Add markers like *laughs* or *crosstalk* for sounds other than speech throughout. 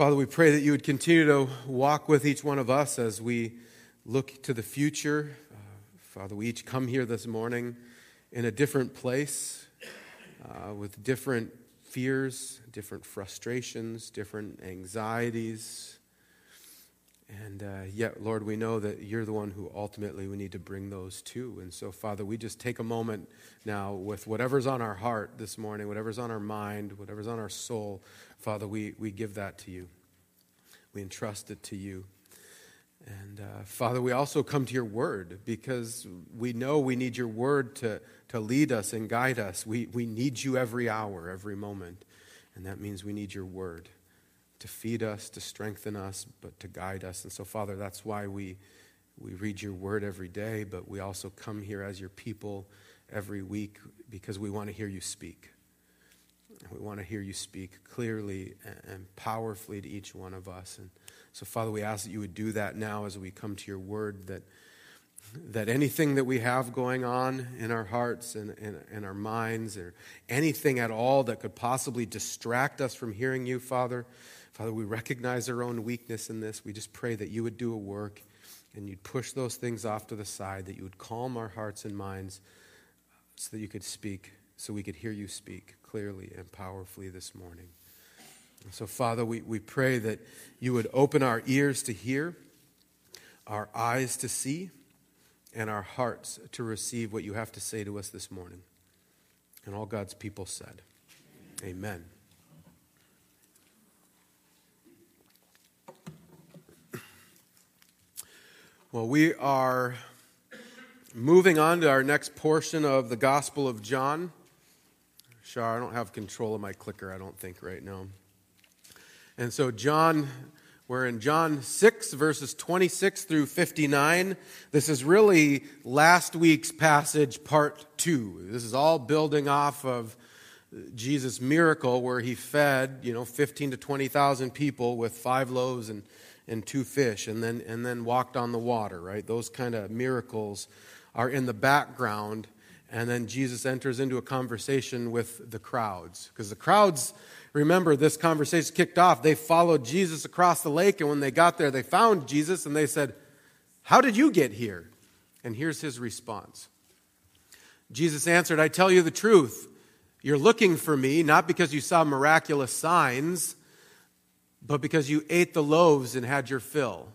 Father, we pray that you would continue to walk with each one of us as we look to the future. Uh, Father, we each come here this morning in a different place uh, with different fears, different frustrations, different anxieties. And uh, yet, Lord, we know that you're the one who ultimately we need to bring those to. And so, Father, we just take a moment now with whatever's on our heart this morning, whatever's on our mind, whatever's on our soul. Father, we, we give that to you. We entrust it to you. And uh, Father, we also come to your word because we know we need your word to, to lead us and guide us. We, we need you every hour, every moment. And that means we need your word to feed us, to strengthen us, but to guide us. And so, Father, that's why we, we read your word every day, but we also come here as your people every week because we want to hear you speak. We want to hear you speak clearly and powerfully to each one of us. And so, Father, we ask that you would do that now as we come to your word, that, that anything that we have going on in our hearts and in our minds, or anything at all that could possibly distract us from hearing you, Father, Father, we recognize our own weakness in this. We just pray that you would do a work and you'd push those things off to the side, that you would calm our hearts and minds so that you could speak, so we could hear you speak clearly and powerfully this morning. And so, Father, we, we pray that you would open our ears to hear, our eyes to see, and our hearts to receive what you have to say to us this morning. And all God's people said, Amen. Well, we are moving on to our next portion of the Gospel of John. Shar, I don't have control of my clicker, I don't think, right now. And so, John, we're in John 6, verses 26 through 59. This is really last week's passage, part two. This is all building off of Jesus' miracle where he fed, you know, 15 to 20,000 people with five loaves and, and two fish and then, and then walked on the water, right? Those kind of miracles are in the background and then Jesus enters into a conversation with the crowds. Because the crowds, remember, this conversation kicked off. They followed Jesus across the lake, and when they got there, they found Jesus and they said, How did you get here? And here's his response Jesus answered, I tell you the truth. You're looking for me not because you saw miraculous signs, but because you ate the loaves and had your fill.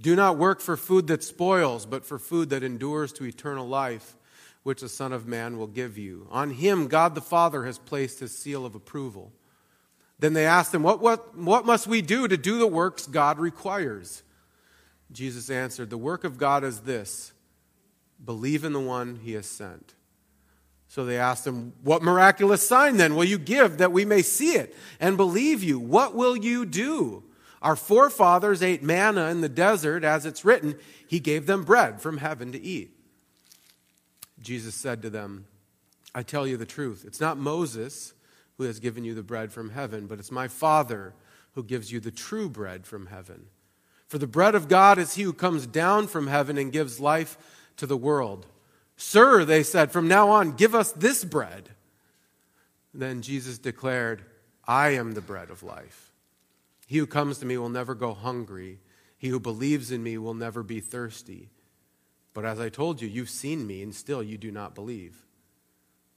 Do not work for food that spoils, but for food that endures to eternal life which the Son of Man will give you. On him, God the Father has placed his seal of approval. Then they asked him, what, what, what must we do to do the works God requires? Jesus answered, The work of God is this believe in the one he has sent. So they asked him, What miraculous sign then will you give that we may see it and believe you? What will you do? Our forefathers ate manna in the desert, as it's written, He gave them bread from heaven to eat. Jesus said to them, I tell you the truth. It's not Moses who has given you the bread from heaven, but it's my Father who gives you the true bread from heaven. For the bread of God is he who comes down from heaven and gives life to the world. Sir, they said, from now on, give us this bread. Then Jesus declared, I am the bread of life. He who comes to me will never go hungry. He who believes in me will never be thirsty. But as I told you, you've seen me, and still you do not believe.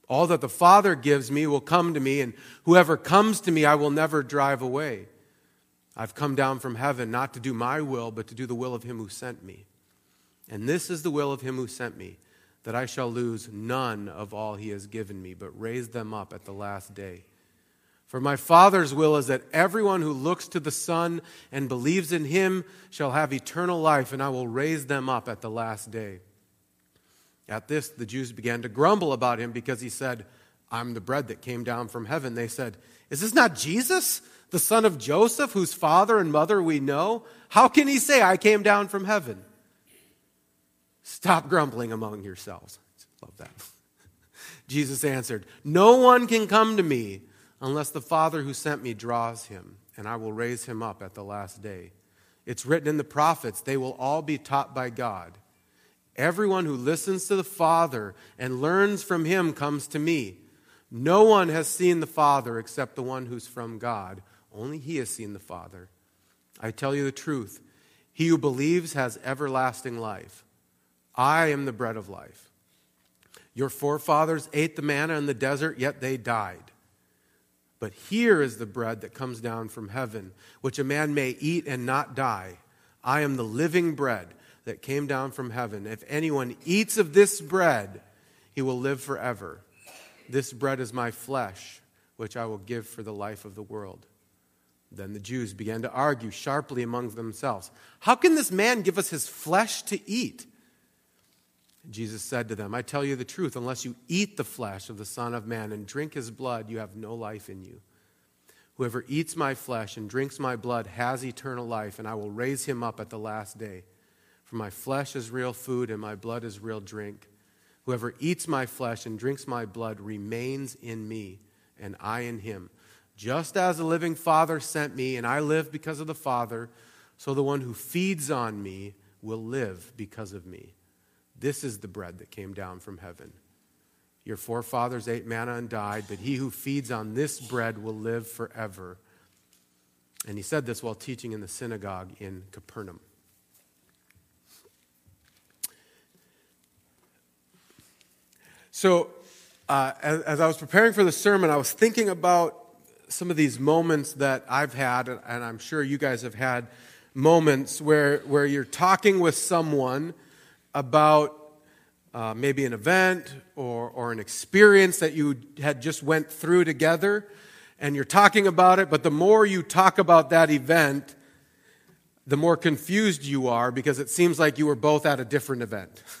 All that the Father gives me will come to me, and whoever comes to me I will never drive away. I've come down from heaven not to do my will, but to do the will of him who sent me. And this is the will of him who sent me, that I shall lose none of all he has given me, but raise them up at the last day. For my Father's will is that everyone who looks to the Son and believes in him shall have eternal life, and I will raise them up at the last day. At this, the Jews began to grumble about him because he said, I'm the bread that came down from heaven. They said, Is this not Jesus, the son of Joseph, whose father and mother we know? How can he say, I came down from heaven? Stop grumbling among yourselves. Love that. *laughs* Jesus answered, No one can come to me unless the Father who sent me draws him, and I will raise him up at the last day. It's written in the prophets, they will all be taught by God. Everyone who listens to the Father and learns from him comes to me. No one has seen the Father except the one who's from God. Only he has seen the Father. I tell you the truth. He who believes has everlasting life. I am the bread of life. Your forefathers ate the manna in the desert, yet they died. But here is the bread that comes down from heaven, which a man may eat and not die. I am the living bread that came down from heaven. If anyone eats of this bread, he will live forever. This bread is my flesh, which I will give for the life of the world. Then the Jews began to argue sharply among themselves How can this man give us his flesh to eat? Jesus said to them, I tell you the truth, unless you eat the flesh of the Son of Man and drink his blood, you have no life in you. Whoever eats my flesh and drinks my blood has eternal life, and I will raise him up at the last day. For my flesh is real food, and my blood is real drink. Whoever eats my flesh and drinks my blood remains in me, and I in him. Just as the living Father sent me, and I live because of the Father, so the one who feeds on me will live because of me. This is the bread that came down from heaven. Your forefathers ate manna and died, but he who feeds on this bread will live forever. And he said this while teaching in the synagogue in Capernaum. So, uh, as, as, I was preparing for the sermon, I was thinking about some of these moments that I've had, and I'm sure you guys have had moments where, where you're talking with someone about uh, maybe an event or, or an experience that you had just went through together and you're talking about it but the more you talk about that event the more confused you are because it seems like you were both at a different event. *laughs*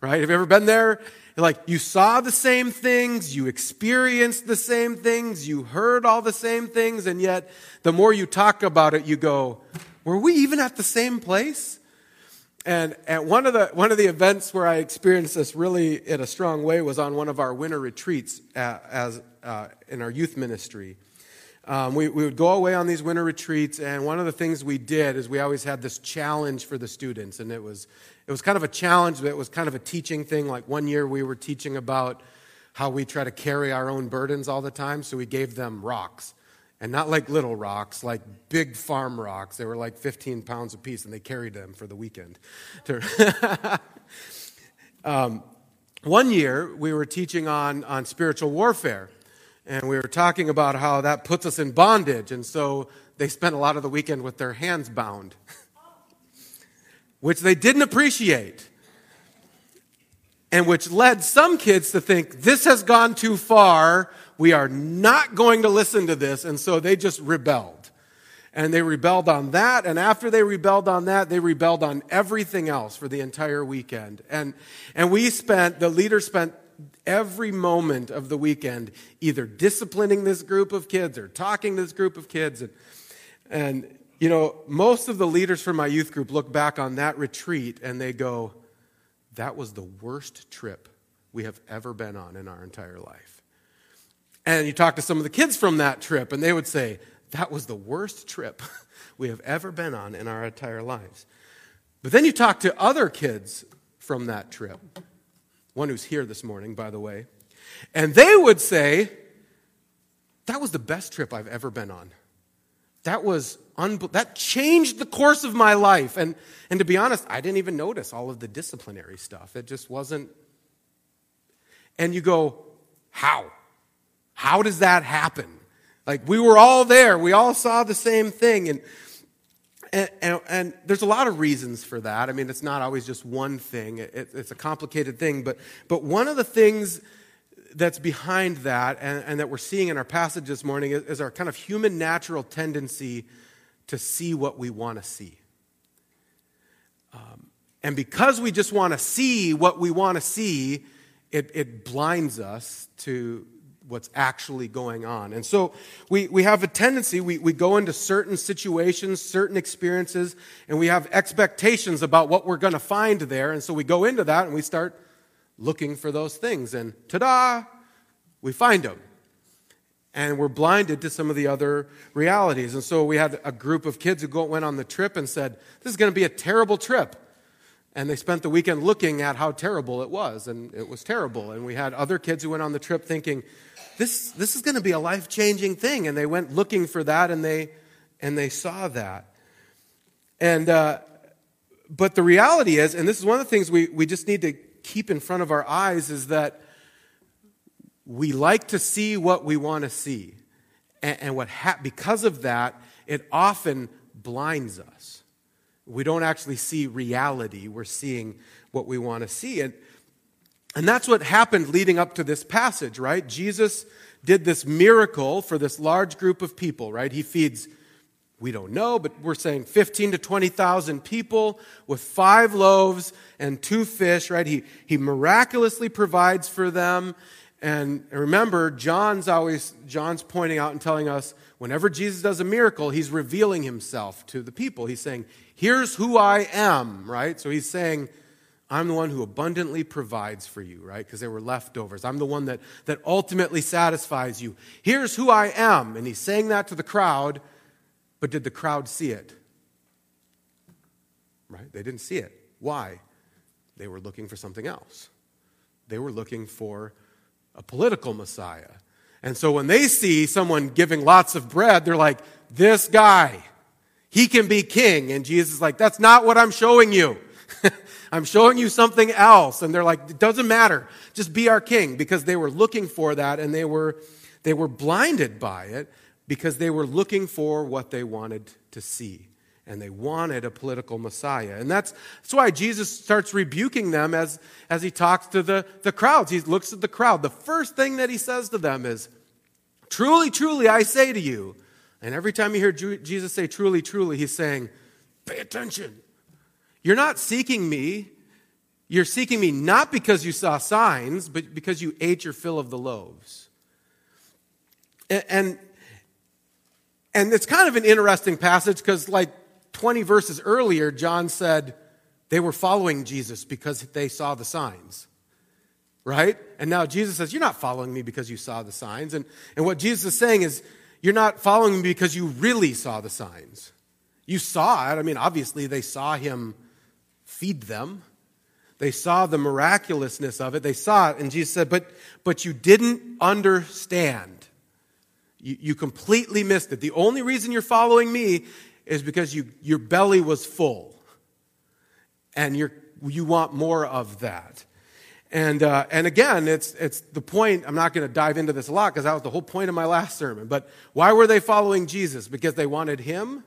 Right? Have you ever been there? Like you saw the same things, you experienced the same things, you heard all the same things, and yet the more you talk about it, you go, were we even at the same place? And, and one, of the, one of the events where I experienced this really in a strong way was on one of our winter retreats at, as, uh, in our youth ministry. Um, we, we would go away on these winter retreats, and one of the things we did is we always had this challenge for the students, and it was it was kind of a challenge, but it was kind of a teaching thing. Like one year we were teaching about how we try to carry our own burdens all the time, so we gave them rocks. And not like little rocks, like big farm rocks. They were like 15 pounds a piece, and they carried them for the weekend. *laughs* um, one year, we were teaching on, on spiritual warfare, and we were talking about how that puts us in bondage. And so they spent a lot of the weekend with their hands bound. *laughs* which they didn't appreciate, and which led some kids to think this has gone too far. We are not going to listen to this. And so they just rebelled. And they rebelled on that. And after they rebelled on that, they rebelled on everything else for the entire weekend. And, and we spent, the leader spent every moment of the weekend either disciplining this group of kids or talking to this group of kids. And, and you know, most of the leaders from my youth group look back on that retreat and they go, that was the worst trip we have ever been on in our entire life. And you talk to some of the kids from that trip and they would say, that was the worst trip *laughs* we have ever been on in our entire lives. But then you talk to other kids from that trip, one who's here this morning, by the way, and they would say, that was the best trip I've ever been on that was that changed the course of my life. And, and to be honest, I didn't even notice all of the disciplinary stuff. It just wasn't. And you go, how? How does that happen? Like we were all there. We all saw the same thing. And, and, and, and there's a lot of reasons for that. I mean, it's not always just one thing. It, it's a complicated thing. But, but one of the things that's behind that and, and, that we're seeing in our passage this morning is, is our kind of human natural tendency to see what we want to see. Um, and because we just want to see what we want to see, it, it blinds us to what's actually going on. And so we, we have a tendency, we, we go into certain situations, certain experiences, and we have expectations about what we're going to find there. And so we go into that and we start looking for those things. And ta da, we find them. And we're blinded to some of the other realities. And so we had a group of kids who went on the trip and said, This is going to be a terrible trip. And they spent the weekend looking at how terrible it was, and it was terrible. And we had other kids who went on the trip thinking, this, this is going to be a life changing thing. And they went looking for that and they, and they saw that. And, uh, but the reality is, and this is one of the things we, we just need to keep in front of our eyes, is that we like to see what we want to see. And, and what ha- because of that, it often blinds us. We don't actually see reality, we're seeing what we want to see. And, and that's what happened leading up to this passage, right? Jesus did this miracle for this large group of people, right? He feeds, we don't know, but we're saying 15 to 20,000 people with five loaves and two fish, right? He, he miraculously provides for them. And remember, John's always, John's pointing out and telling us whenever Jesus does a miracle, he's revealing himself to the people. He's saying, Here's who I am, right? So he's saying, I'm the one who abundantly provides for you, right? Because they were leftovers. I'm the one that, that ultimately satisfies you. Here's who I am. And he's saying that to the crowd, but did the crowd see it? Right? They didn't see it. Why? They were looking for something else. They were looking for a political Messiah. And so when they see someone giving lots of bread, they're like, this guy, he can be king. And Jesus is like, that's not what I'm showing you. *laughs* I'm showing you something else. And they're like, it doesn't matter. Just be our king because they were looking for that and they were, they were blinded by it because they were looking for what they wanted to see. And they wanted a political Messiah. And that's, that's why Jesus starts rebuking them as, as he talks to the, the crowds. He looks at the crowd. The first thing that he says to them is, Truly, truly, I say to you. And every time you hear Jesus say truly, truly, he's saying, Pay attention. You're not seeking me. You're seeking me not because you saw signs, but because you ate your fill of the loaves. And, and, and it's kind of an interesting passage because, like 20 verses earlier, John said they were following Jesus because they saw the signs. Right? And now Jesus says, You're not following me because you saw the signs. And, and what Jesus is saying is, You're not following me because you really saw the signs. You saw it. I mean, obviously, they saw him feed them. They saw the miraculousness of it. They saw it. And Jesus said, But, but you didn't understand. You, you completely missed it. The only reason you're following me is because you, your belly was full. And you're, you want more of that. And, uh, and again, it's, it's the point, I'm not going to dive into this a lot because that was the whole point of my last sermon. But why were they following Jesus? Because they wanted him?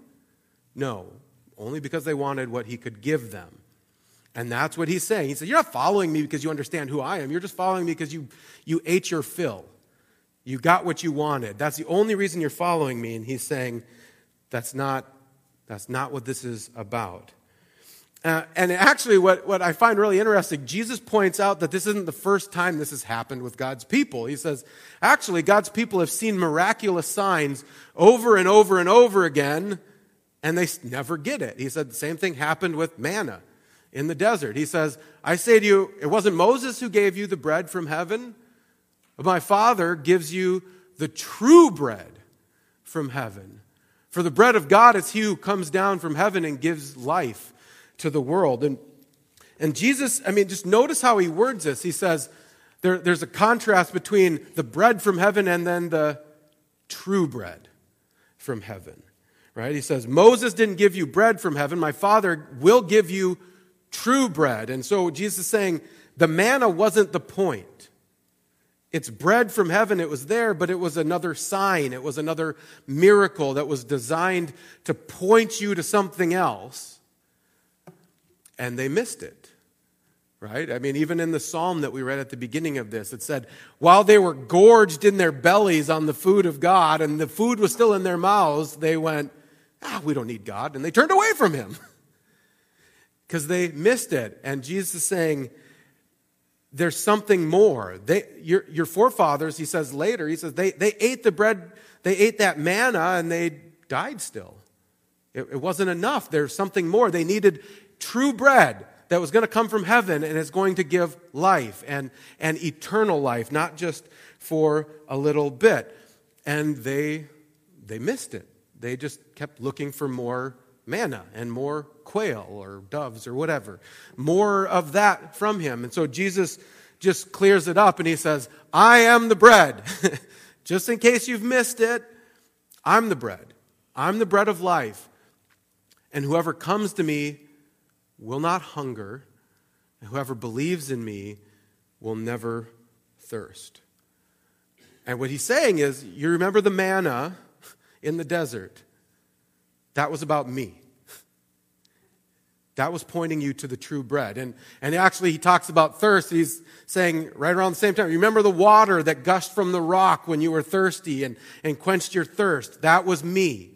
No, only because they wanted what he could give them. And that's what he's saying. He said, You're not following me because you understand who I am. You're just following me because you, you ate your fill. You got what you wanted. That's the only reason you're following me. And he's saying, That's not, that's not what this is about. Uh, and actually, what, what I find really interesting, Jesus points out that this isn't the first time this has happened with God's people. He says, actually, God's people have seen miraculous signs over and over and over again, and they never get it. He said the same thing happened with manna in the desert. He says, I say to you, it wasn't Moses who gave you the bread from heaven, but my Father gives you the true bread from heaven. For the bread of God is he who comes down from heaven and gives life to the world. And, and Jesus, I mean, just notice how he words this. He says, there, there's a contrast between the bread from heaven and then the true bread from heaven. Right? He says, Moses didn't give you bread from heaven. My Father will give you true bread. And so Jesus is saying the manna wasn't the point. It's bread from heaven. It was there, but it was another sign. It was another miracle that was designed to point you to something else. And they missed it. Right? I mean, even in the psalm that we read at the beginning of this, it said, while they were gorged in their bellies on the food of God and the food was still in their mouths, they went, ah, we don't need God. And they turned away from him. *laughs* because they missed it. And Jesus is saying, there's something more. They, your, your forefathers, he says later, he says, they, they ate the bread, they ate that manna, and they died still. It, it wasn't enough. There's something more. They needed true bread that was going to come from heaven and is going to give life and, and eternal life, not just for a little bit. And they, they missed it. They just kept looking for more manna and more quail or doves or whatever. More of that from him. And so Jesus just clears it up and he says, I am the bread. *laughs* just in case you've missed it, I'm the bread. I'm the bread of life. And whoever comes to me will not hunger, and whoever believes in me will never thirst. And what he's saying is, you remember the manna in the desert? That was about me. That was pointing you to the true bread. And, and actually, he talks about thirst. He's saying right around the same time, remember the water that gushed from the rock when you were thirsty and, and quenched your thirst? That was me.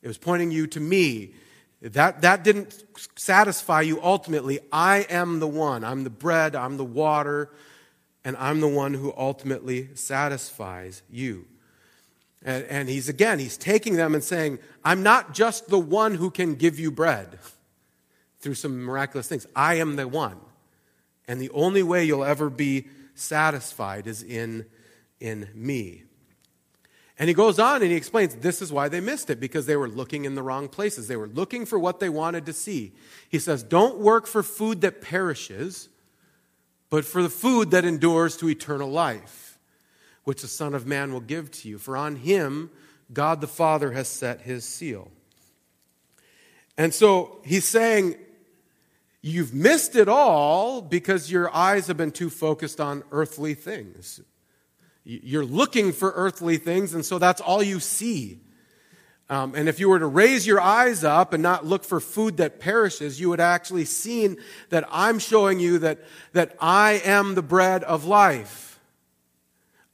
It was pointing you to me. That, that didn't satisfy you ultimately. I am the one. I'm the bread, I'm the water, and I'm the one who ultimately satisfies you. And, and he's again, he's taking them and saying, I'm not just the one who can give you bread through some miraculous things. I am the one. And the only way you'll ever be satisfied is in, in me. And he goes on and he explains this is why they missed it, because they were looking in the wrong places. They were looking for what they wanted to see. He says, Don't work for food that perishes, but for the food that endures to eternal life, which the Son of Man will give to you. For on him God the Father has set his seal. And so he's saying, You've missed it all because your eyes have been too focused on earthly things. You're looking for earthly things, and so that's all you see. Um, and if you were to raise your eyes up and not look for food that perishes, you would actually see that I'm showing you that, that I am the bread of life.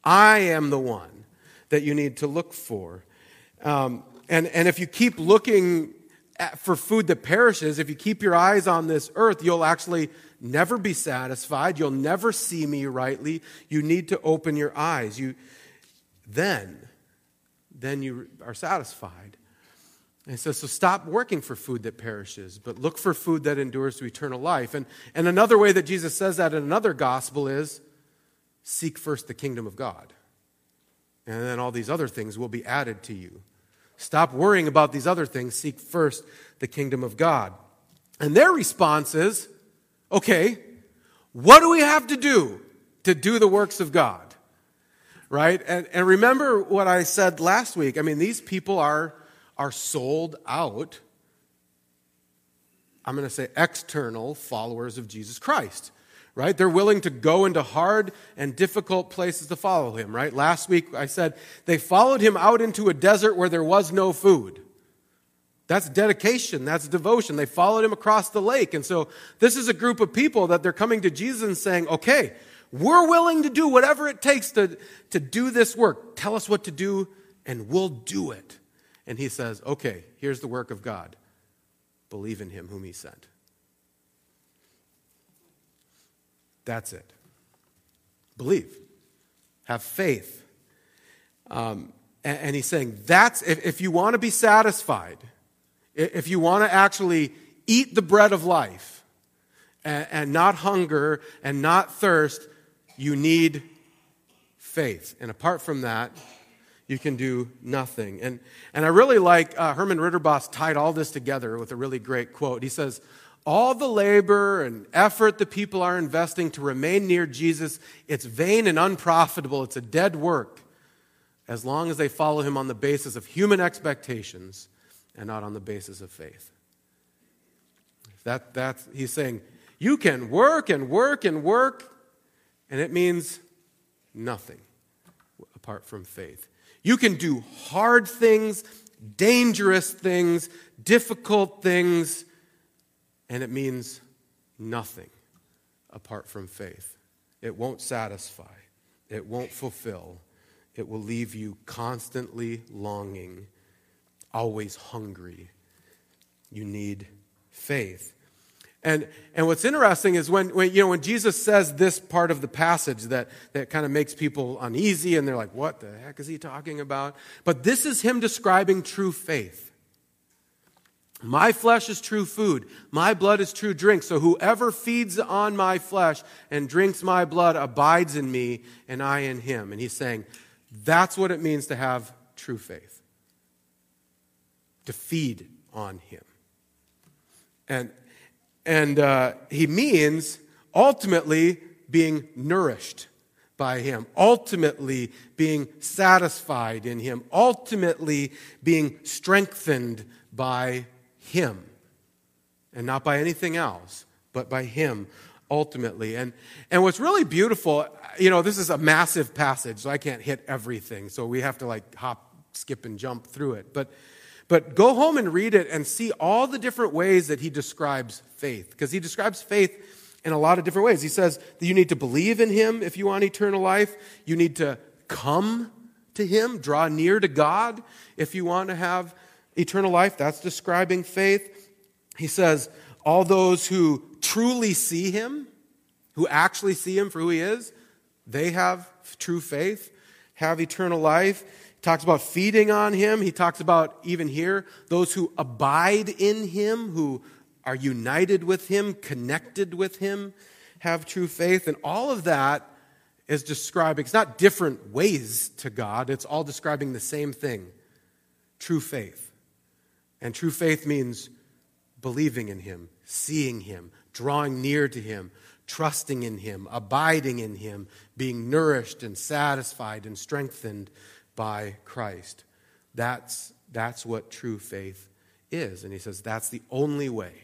I am the one that you need to look for. Um, and, and if you keep looking at, for food that perishes, if you keep your eyes on this earth, you'll actually never be satisfied. You'll never see me rightly. You need to open your eyes. You, then, then you are satisfied. And he says, so stop working for food that perishes, but look for food that endures to eternal life. And, and another way that Jesus says that in another gospel is seek first the kingdom of God. And then all these other things will be added to you. Stop worrying about these other things. Seek first the kingdom of God. And their response is, okay, what do we have to do to do the works of God? Right? And, and remember what I said last week. I mean, these people are, are sold out. I'm going to say external followers of Jesus Christ right? They're willing to go into hard and difficult places to follow him, right? Last week I said they followed him out into a desert where there was no food. That's dedication. That's devotion. They followed him across the lake. And so this is a group of people that they're coming to Jesus and saying, okay, we're willing to do whatever it takes to, to do this work. Tell us what to do and we'll do it. And he says, okay, here's the work of God. Believe in him whom he sent. That's it. Believe. Have faith. Um, and, and, he's saying that's if, if you want to be satisfied, if you want to actually eat the bread of life and, and not hunger and not thirst, you need faith. And apart from that, you can do nothing. And, and I really like uh, Herman Ridderbos tied all this together with a really great quote. He says, All the labor and effort the people are investing to remain near Jesus, it's vain and unprofitable. It's a dead work as long as they follow him on the basis of human expectations and not on the basis of faith. That, that's, he's saying, you can work and work and work, and it means nothing apart from faith. You can do hard things, dangerous things, difficult things, and it means nothing apart from faith. It won't satisfy, it won't fulfill, it will leave you constantly longing always hungry. You need faith. And, and what's interesting is when, when, you know, when Jesus says this part of the passage that, that kind of makes people uneasy and they're like, what the heck is he talking about? But this is him describing true faith. My flesh is true food. My blood is true drink. So whoever feeds on my flesh and drinks my blood abides in me and I in him. And he's saying that's what it means to have true faith to feed on him. And, and uh, he means ultimately being nourished by Him, ultimately being satisfied in Him, ultimately being strengthened by Him. And not by anything else, but by Him ultimately. And, and what's really beautiful, you know, this is a massive passage, so I can't hit everything. So we have to like hop, skip, and jump through it. But, but go home and read it and see all the different ways that he describes faith. Because he describes faith in a lot of different ways. He says that you need to believe in him if you want eternal life, you need to come to him, draw near to God if you want to have eternal life. That's describing faith. He says, all those who truly see him, who actually see him for who he is, they have true faith, have eternal life. He talks about feeding on him. He talks about, even here, those who abide in him, who are united with him, connected with him, have true faith. And all of that is describing, it's not different ways to God, it's all describing the same thing true faith. And true faith means believing in Him, seeing Him, drawing near to Him, trusting in Him, abiding in Him, being nourished and satisfied and strengthened by Christ. That's, that's what true faith is. And He says that's the only way,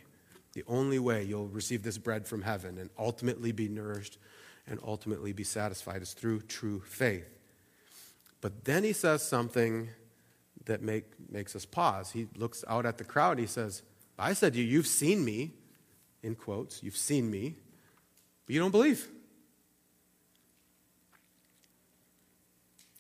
the only way you'll receive this bread from heaven and ultimately be nourished and ultimately be satisfied is through true faith. But then He says something that make, makes us pause. He looks out at the crowd. and He says, I said to you, You've seen me, in quotes, you've seen me, but you don't believe.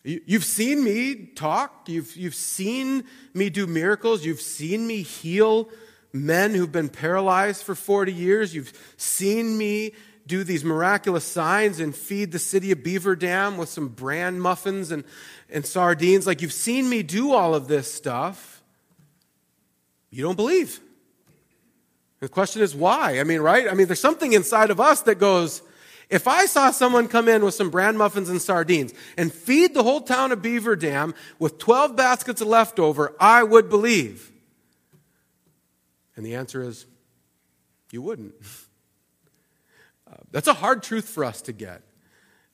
You've seen me talk. You've, you've seen me do miracles. You've seen me heal men who've been paralyzed for 40 years. You've seen me do these miraculous signs and feed the city of Beaver Dam with some bran muffins and, and sardines. Like you've seen me do all of this stuff. You don't believe. The question is why? I mean, right? I mean, there's something inside of us that goes, if I saw someone come in with some bran muffins and sardines and feed the whole town of Beaver Dam with 12 baskets of leftover, I would believe. And the answer is, you wouldn't. *laughs* That's a hard truth for us to get.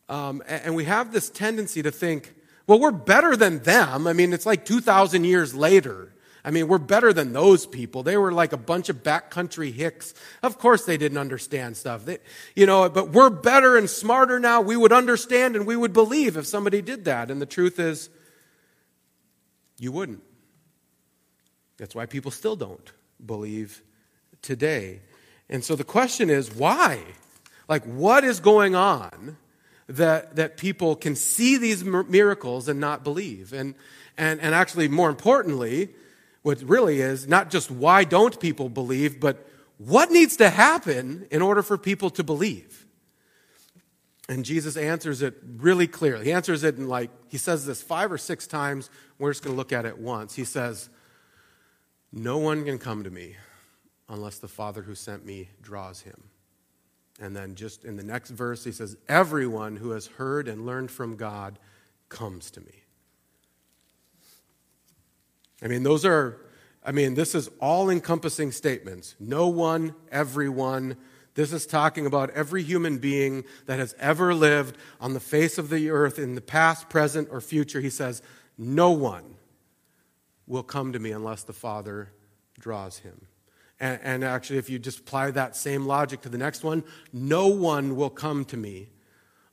Um, and, and we have this tendency to think, well, we're better than them. I mean, it's like 2,000 years later. I mean, we're better than those people. They were like a bunch of backcountry hicks. Of course, they didn't understand stuff. They, you know, but we're better and smarter now. We would understand and we would believe if somebody did that. And the truth is, you wouldn't. That's why people still don't believe today. And so the question is, why? Like, what is going on that, that people can see these miracles and not believe? And, and, and actually, more importantly, what really is not just why don't people believe, but what needs to happen in order for people to believe? And Jesus answers it really clearly. He answers it in like, he says this five or six times. We're just going to look at it once. He says, No one can come to me unless the Father who sent me draws him. And then just in the next verse, he says, Everyone who has heard and learned from God comes to me. I mean, those are, I mean, this is all encompassing statements. No one, everyone. This is talking about every human being that has ever lived on the face of the earth in the past, present, or future. He says, No one will come to me unless the Father draws him. And, and, actually, if you just apply that same logic to the next one, no one will come to me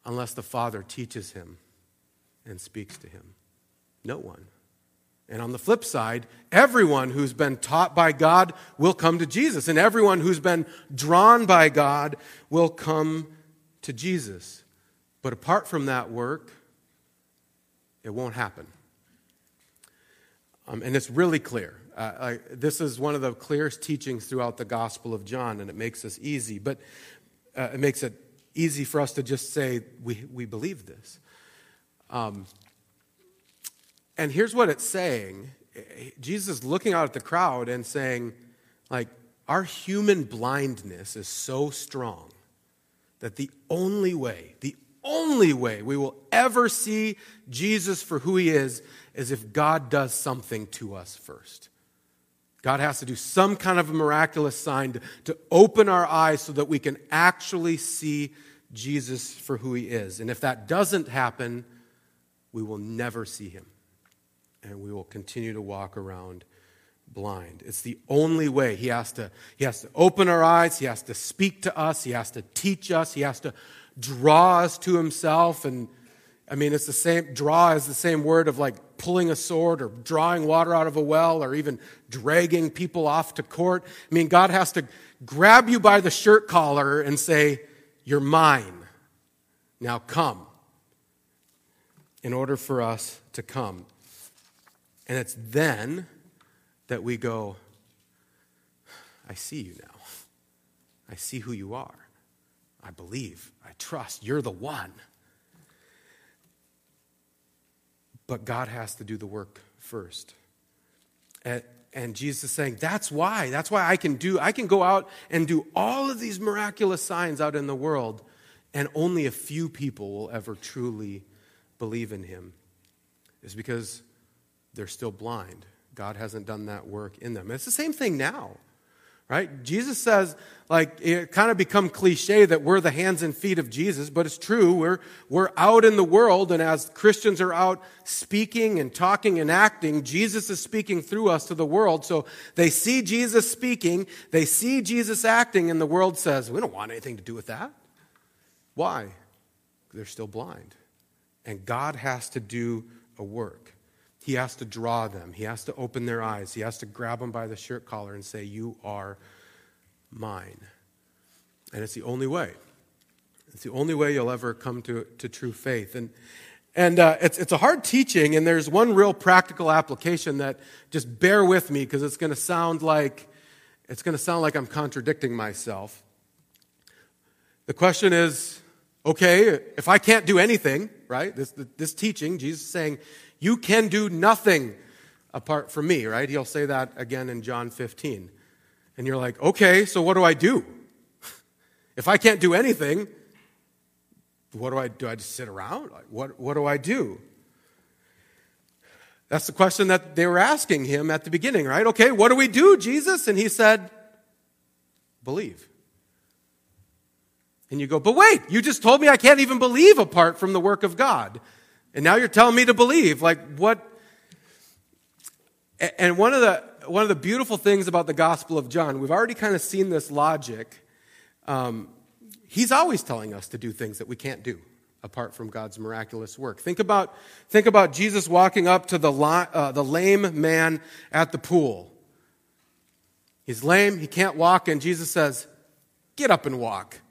unless the Father teaches him and speaks to him. No one. And on the flip side, everyone who's been taught by God will come to Jesus, and everyone who's been drawn by God will come to Jesus. But apart from that work, it won't happen. Um, and it's really clear. Uh, I, this is one of the clearest teachings throughout the Gospel of John, and it makes us easy. But uh, it makes it easy for us to just say, we, we believe this. Um, and here's what it's saying Jesus is looking out at the crowd and saying, like, our human blindness is so strong that the only way, the only way we will ever see Jesus for who he is is if God does something to us first. God has to do some kind of a miraculous sign to, to open our eyes so that we can actually see Jesus for who he is. And if that doesn't happen, we will never see him. And we will continue to walk around blind. It's the only way. He has to, he has to open our eyes, he has to speak to us, he has to teach us, he has to draw us to himself and I mean, it's the same, draw is the same word of like pulling a sword or drawing water out of a well or even dragging people off to court. I mean, God has to grab you by the shirt collar and say, You're mine. Now come. In order for us to come. And it's then that we go, I see you now. I see who you are. I believe. I trust. You're the one. But God has to do the work first. And, and Jesus is saying, that's why. That's why I can do, I can go out and do all of these miraculous signs out in the world, and only a few people will ever truly believe in him. Is because they're still blind. God hasn't done that work in them. it's the same thing now right? Jesus says, like, it kind of become cliche that we're the hands and feet of Jesus, but it's true. We're, we're out in the world, and as Christians are out speaking and talking and acting, Jesus is speaking through us to the world. So they see Jesus speaking, they see Jesus acting, and the world says, we don't want anything to do with that. Why? They're still blind. And God has to do a work. He has to draw them. He has to open their eyes. He has to grab them by the shirt collar and say, You are mine. And it's the only way. It's the only way you'll ever come to, to true faith. And, and uh, it's, it's a hard teaching, and there's one real practical application that just bear with me because it's going to sound like it's going to sound like I'm contradicting myself. The question is okay, if I can't do anything, right? This, this teaching, Jesus is saying, you can do nothing apart from me, right? He'll say that again in John 15. And you're like, okay, so what do I do? *laughs* If I can't do anything, what do I do? I just sit around? What, what do I do? That's the question that they were asking him at the beginning, right? Okay, what do we do, Jesus? And he said, believe. And you go, but wait, you just told me I can't even believe apart from the work of God. And now you're telling me to believe. Like, what? And one of the, one of the beautiful things about the Gospel of John, we've already kind of seen this logic. Um, he's always telling us to do things that we can't do apart from God's miraculous work. Think about, think about Jesus walking up to the, uh, the lame man at the pool. He's lame, he can't walk, and Jesus says, Get up and walk.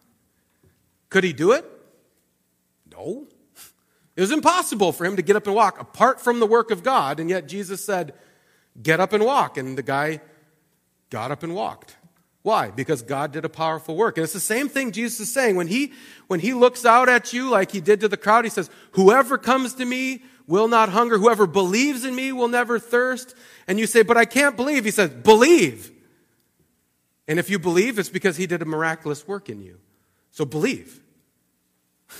Could he do it? No. It was impossible for him to get up and walk apart from the work of God, and yet Jesus said, Get up and walk. And the guy got up and walked. Why? Because God did a powerful work. And it's the same thing Jesus is saying. When he, when he looks out at you like he did to the crowd, he says, Whoever comes to me will not hunger. Whoever believes in me will never thirst. And you say, But I can't believe. He says, Believe. And if you believe, it's because he did a miraculous work in you. So believe.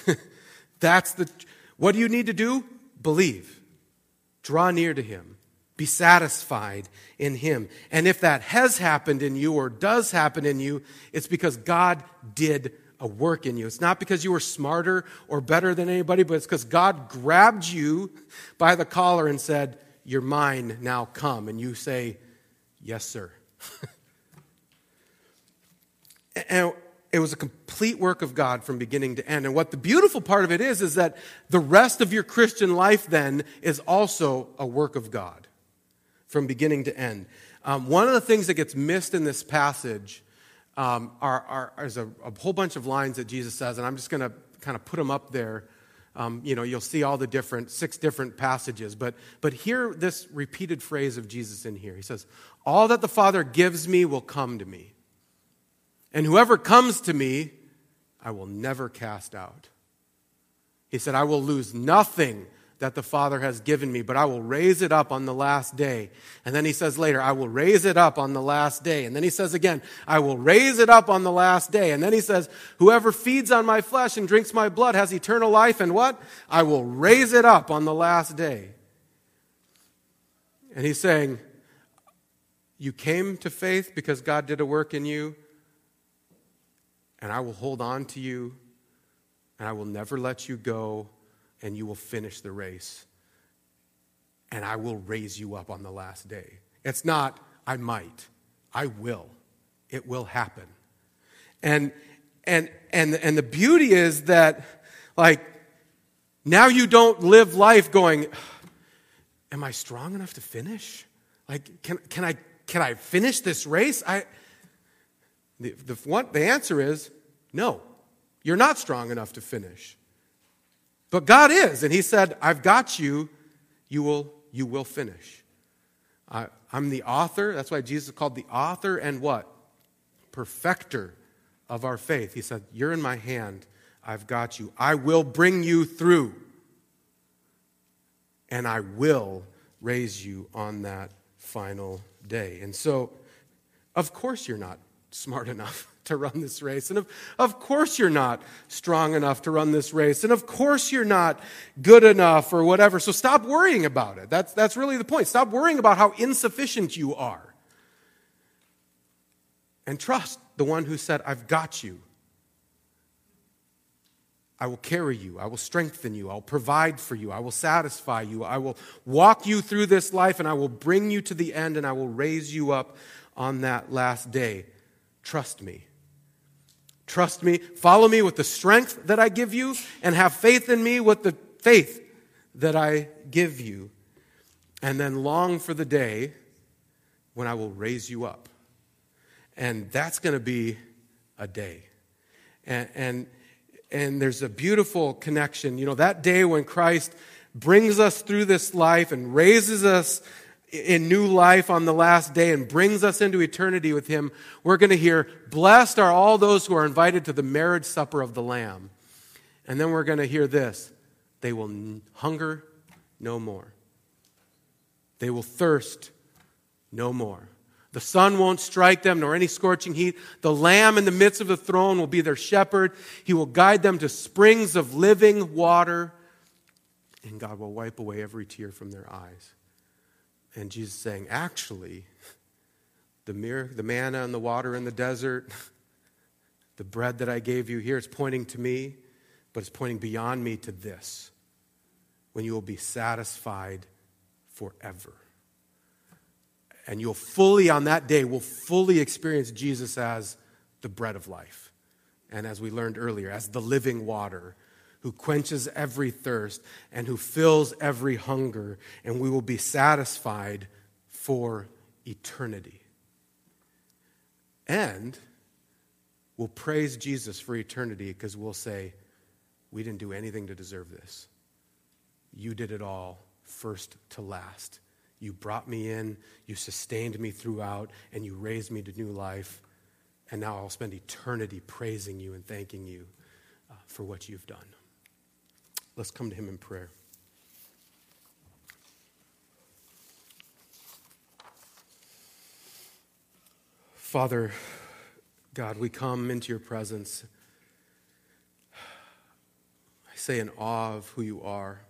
*laughs* That's the. What do you need to do? Believe. Draw near to Him. Be satisfied in Him. And if that has happened in you or does happen in you, it's because God did a work in you. It's not because you were smarter or better than anybody, but it's because God grabbed you by the collar and said, You're mine, now come. And you say, Yes, sir. *laughs* and it was a complete work of God from beginning to end. And what the beautiful part of it is, is that the rest of your Christian life then is also a work of God from beginning to end. Um, one of the things that gets missed in this passage um, are, are, is a, a, whole bunch of lines that Jesus says, and I'm just going to kind of put them up there. Um, you know, you'll see all the different, six different passages. But, but hear this repeated phrase of Jesus in here. He says, All that the Father gives me will come to me. And whoever comes to me, I will never cast out. He said, I will lose nothing that the Father has given me, but I will raise it up on the last day. And then he says later, I will raise it up on the last day. And then he says again, I will raise it up on the last day. And then he says, whoever feeds on my flesh and drinks my blood has eternal life. And what? I will raise it up on the last day. And he's saying, you came to faith because God did a work in you, and I will hold on to you, and I will never let you go, and you will finish the race, and I will raise you up on the last day. It's not, I might, I will. It will happen. And, and, and, and the beauty is that, like, now you don't live life going, Am I strong enough to finish? Like, can, can, I, can I finish this race? I, the, the, what, the answer is no. You're not strong enough to finish. But God is, and He said, I've got you. You will, you will finish. I, I'm the author. That's why Jesus is called the author and what? Perfecter of our faith. He said, You're in my hand. I've got you. I will bring you through and I will raise you on that final day. And so, of course, you're not smart enough *laughs* to run this race. And of, of course, you're not strong enough to run this race. And of course, you're not good enough or whatever. So stop worrying about it. That's, that's really the point. Stop worrying about how insufficient you are. And trust the one who said, I've got you. I will carry you. I will strengthen you. I'll provide for you. I will satisfy you. I will walk you through this life and I will bring you to the end and I will raise you up on that last day. Trust me. Trust me. Follow me with the strength that I give you and have faith in me with the faith that I give you. And then long for the day when I will raise you up. And that's going to be a day. And, and and there's a beautiful connection. You know, that day when Christ brings us through this life and raises us in new life on the last day and brings us into eternity with Him, we're going to hear, Blessed are all those who are invited to the marriage supper of the Lamb. And then we're going to hear this they will hunger no more, they will thirst no more. The sun won't strike them, nor any scorching heat. The Lamb in the midst of the throne will be their shepherd. He will guide them to springs of living water, and God will wipe away every tear from their eyes. And Jesus saying, actually, the, the manna and the water in the desert, *laughs* the bread that I gave you here, it's pointing to me, but it's pointing beyond me to this when you will be satisfied forever and you'll fully, on that day, will fully experience Jesus as the bread of life. And as we learned earlier, as the living water who quenches every thirst and who fills every hunger, and we will be satisfied for eternity. And we'll praise Jesus for eternity because we'll say, We didn't do anything to deserve this. You did it all, first to last. You brought me in, you sustained me throughout, and you raised me to new life. And now I'll spend eternity praising you and thanking you uh, for what you've done. Let's come to Him in prayer. Father, God, we come into your presence. I say in awe of who you are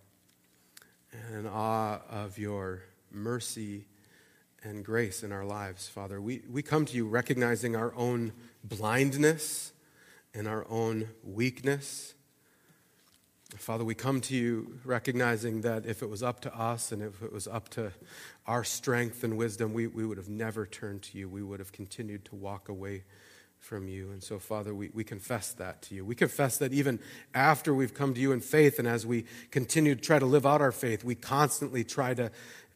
and in awe of your mercy and grace in our lives, Father. We, we come to you recognizing our own blindness and our own weakness. Father, we come to you recognizing that if it was up to us and if it was up to our strength and wisdom, we, we would have never turned to you. We would have continued to walk away from you. And so, Father, we, we confess that to you. We confess that even after we've come to you in faith and as we continue to try to live out our faith, we constantly try to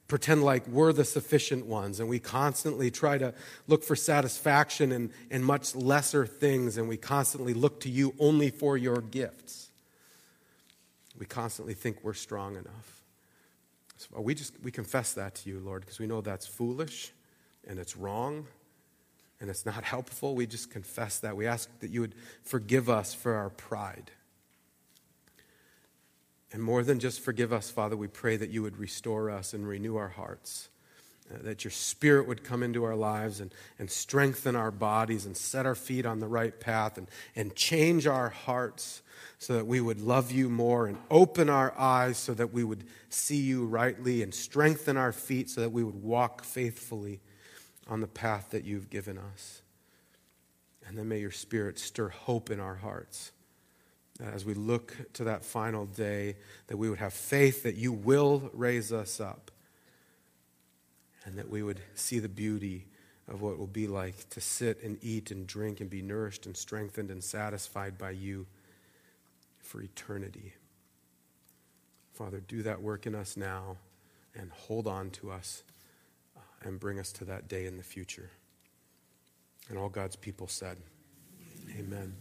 pretend like we're the sufficient ones and we constantly try to look for satisfaction in, in much lesser things and we constantly look to you only for your gifts we constantly think we're strong enough. So we just we confess that to you lord because we know that's foolish and it's wrong and it's not *laughs* helpful. We just confess that. We ask that you would forgive us for our pride. And more than just forgive us, Father, we pray that you would restore us and renew our hearts, uh, that your spirit would come into our lives and, and strengthen our bodies and set our feet on the right path and, and change our hearts so that we would love you more and open our eyes so that we would see you rightly and strengthen our feet so that we would walk faithfully on the path that you've given us. And then may your Spirit stir hope in our hearts as we look to that final day, that we would have faith that you will raise us up and that we would see the beauty of what it will be like to sit and eat and drink and be nourished and strengthened and satisfied by you for eternity. Father, do that work in us now and hold on to us uh, and bring us to that day in the future. And all God's people said, Amen.